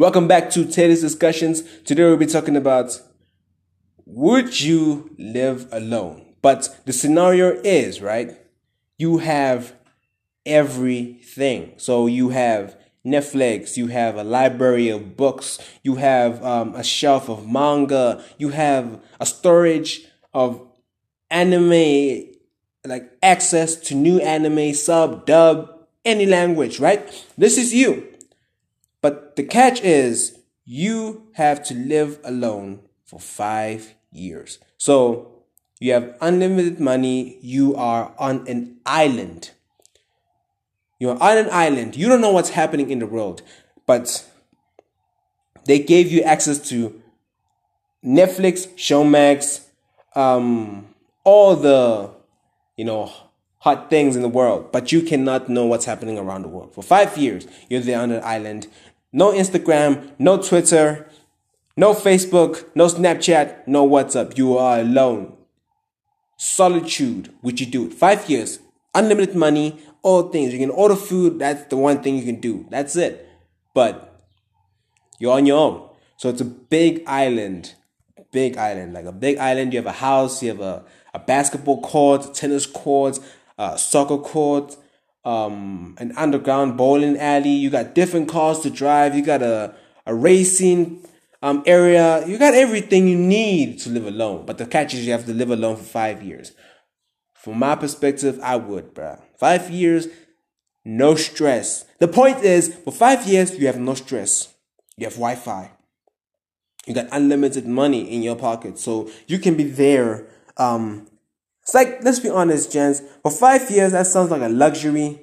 Welcome back to Taylor's Discussions. Today we'll be talking about would you live alone? But the scenario is, right? You have everything. So you have Netflix, you have a library of books, you have um, a shelf of manga, you have a storage of anime, like access to new anime, sub, dub, any language, right? This is you. But the catch is you have to live alone for five years. So you have unlimited money, you are on an island you're on an island. You don't know what's happening in the world, but they gave you access to Netflix, Showmax, um, all the you know hot things in the world, but you cannot know what's happening around the world. For five years, you're there on an island. No Instagram, no Twitter, no Facebook, no Snapchat, no WhatsApp. You are alone. Solitude, would you do. it? Five years, unlimited money, all things. You can order food. That's the one thing you can do. That's it. But you're on your own. So it's a big island. Big island. Like a big island. You have a house. You have a, a basketball court, tennis court, a uh, soccer court, um, an underground bowling alley. You got different cars to drive. You got a, a racing um, area. You got everything you need to live alone. But the catch is you have to live alone for five years. From my perspective, I would, bruh. Five years, no stress. The point is, for five years, you have no stress. You have Wi Fi. You got unlimited money in your pocket. So you can be there. Um, it's like, let's be honest, gents. For five years, that sounds like a luxury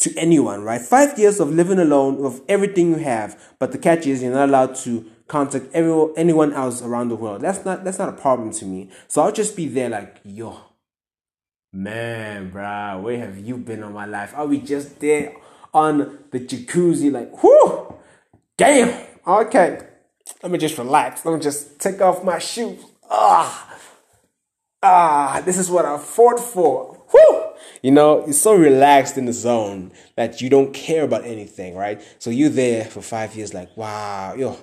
to anyone, right? Five years of living alone with everything you have. But the catch is, you're not allowed to contact everyone, anyone else around the world. That's not, that's not a problem to me. So I'll just be there like, yo, Man, bruh, where have you been all my life? Are we just there on the jacuzzi? Like, whoo, damn. Okay, let me just relax. Let me just take off my shoes. Ah, ah, this is what I fought for. Whoo, you know, you're so relaxed in the zone that you don't care about anything, right? So you're there for five years, like, wow, yo,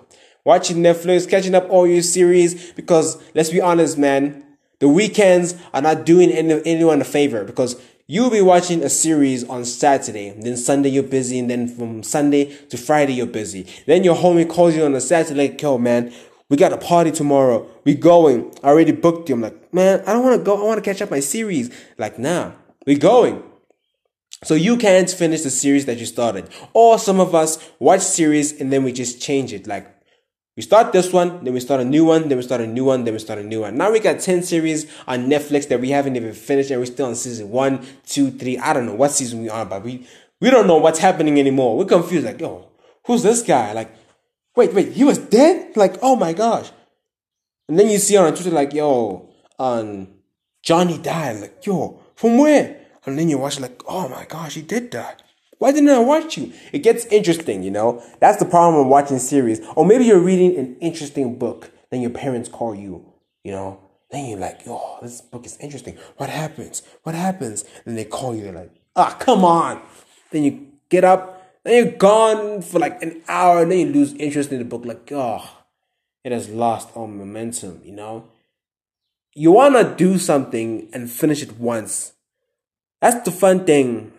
watching Netflix, catching up all your series. Because let's be honest, man the weekends are not doing any, anyone a favor because you'll be watching a series on Saturday, then Sunday you're busy, and then from Sunday to Friday you're busy. Then your homie calls you on a Saturday, like, yo, man, we got a party tomorrow. We going. I already booked you. I'm like, man, I don't want to go. I want to catch up my series. Like, nah, we going. So you can't finish the series that you started. Or some of us watch series and then we just change it. Like, we start this one, then we start a new one, then we start a new one, then we start a new one. Now we got 10 series on Netflix that we haven't even finished and we're still on season one, two, three. I don't know what season we are, but we, we don't know what's happening anymore. We're confused. Like, yo, who's this guy? Like, wait, wait, he was dead? Like, oh my gosh. And then you see on Twitter, like, yo, um, Johnny died. Like, yo, from where? And then you watch, like, oh my gosh, he did die. Why didn't I watch you? It gets interesting, you know? That's the problem with watching series. Or maybe you're reading an interesting book, then your parents call you, you know? Then you're like, oh, this book is interesting. What happens? What happens? Then they call you, they're like, ah, come on. Then you get up, then you're gone for like an hour, and then you lose interest in the book, like, oh, it has lost all momentum, you know? You wanna do something and finish it once. That's the fun thing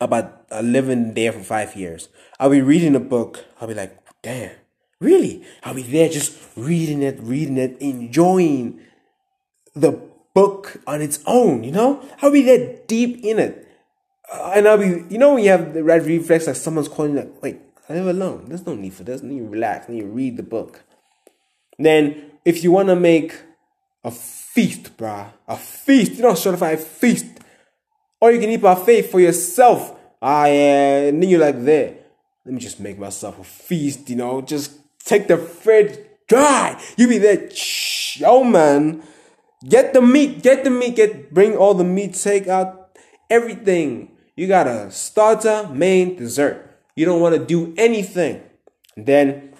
about uh, living there for five years. I'll be reading a book. I'll be like, damn, really? I'll be there just reading it, reading it, enjoying the book on its own, you know? I'll be there deep in it. Uh, and I'll be, you know, when you have the red reflex, like someone's calling like, wait, I live alone. There's no need for this. Then you relax and you read the book. Then, if you want to make a feast, bruh, a feast, you know, certify a feast or you can eat buffet for yourself. Ah, yeah. And then you're like, there. Let me just make myself a feast, you know. Just take the fridge dry. You be there, yo, man. Get the meat, get the meat, get bring all the meat, take out everything. You got a starter, main, dessert. You don't want to do anything. Then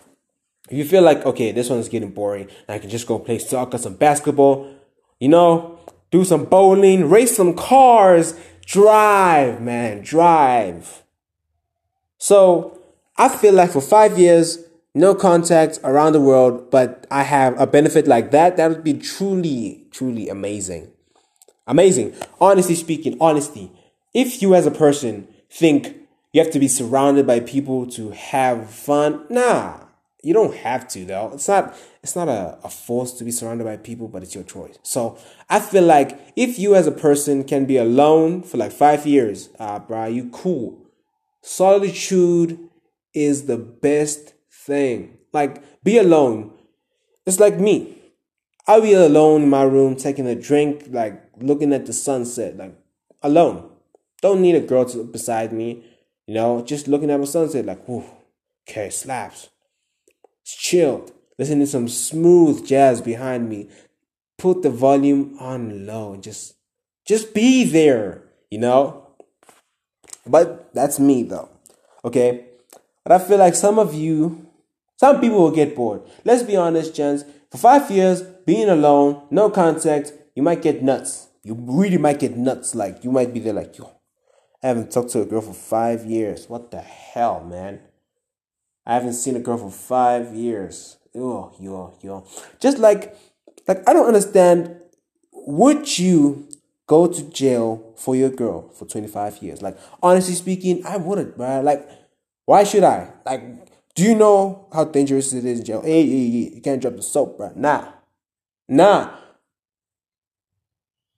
you feel like, okay, this one's getting boring, I can just go play soccer, some basketball, you know, do some bowling, race some cars, drive, man, drive. So I feel like for five years, no contact around the world, but I have a benefit like that, that would be truly, truly amazing. Amazing. Honestly speaking, honesty. If you as a person think you have to be surrounded by people to have fun, nah. You don't have to though. It's not it's not a, a force to be surrounded by people, but it's your choice. So I feel like if you as a person can be alone for like five years, uh bro, you cool. Solitude is the best thing. Like be alone. It's like me. I'll be alone in my room taking a drink, like looking at the sunset, like alone. Don't need a girl to beside me, you know, just looking at the sunset, like, whoo, okay, slaps. It's chilled. Listen to some smooth jazz behind me. Put the volume on low and just just be there, you know? But that's me though. Okay? But I feel like some of you, some people will get bored. Let's be honest, gents. For five years, being alone, no contact, you might get nuts. You really might get nuts. Like, you might be there like, yo, I haven't talked to a girl for five years. What the hell, man? I haven't seen a girl for five years. Oh, yo, yo. Just like, like I don't understand. Would you go to jail for your girl for 25 years? Like, honestly speaking, I wouldn't, bro. Like, why should I? Like, do you know how dangerous it is in jail? Hey, hey, hey, you can't drop the soap, bro. Nah. Nah.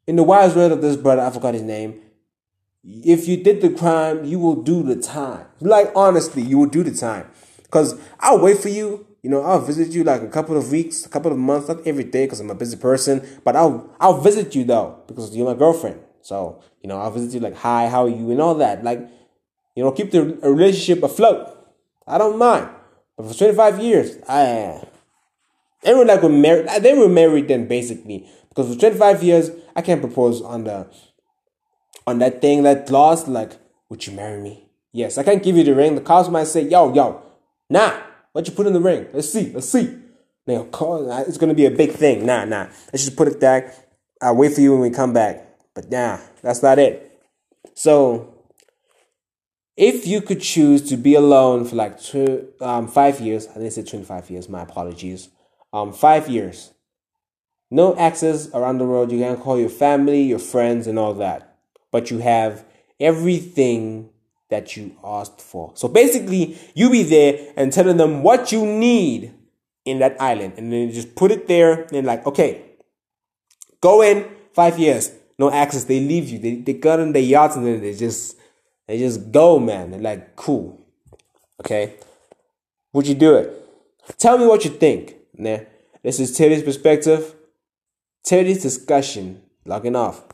In the wise word of this brother, I forgot his name if you did the crime, you will do the time. Like honestly, you will do the time. Cause I'll wait for you. You know, I'll visit you like a couple of weeks, a couple of months, not every day, because I'm a busy person. But I'll I'll visit you though, because you're my girlfriend. So you know, I'll visit you like, hi, how are you, and all that. Like, you know, keep the relationship afloat. I don't mind. But for 25 years, I they were like were married. They were married then, basically, because for 25 years, I can't propose on the on that thing that lost, like, would you marry me? Yes, I can't give you the ring. The cops might say, yo, yo, nah, what you put in the ring? Let's see, let's see. Now, it's gonna be a big thing. Nah, nah. Let's just put it back. I'll wait for you when we come back. But nah, that's not it. So, if you could choose to be alone for like two, um, five years, I didn't say 25 years, my apologies. Um, five years. No access around the world. You can't call your family, your friends, and all that but you have everything that you asked for. So basically, you be there and telling them what you need in that island, and then just put it there. And like, okay, go in five years, no access. They leave you. They they got in their yachts and then they just they just go, man. They're like, cool. Okay, would you do it? Tell me what you think. Nah, this is Teddy's perspective. Teddy's discussion. Logging off.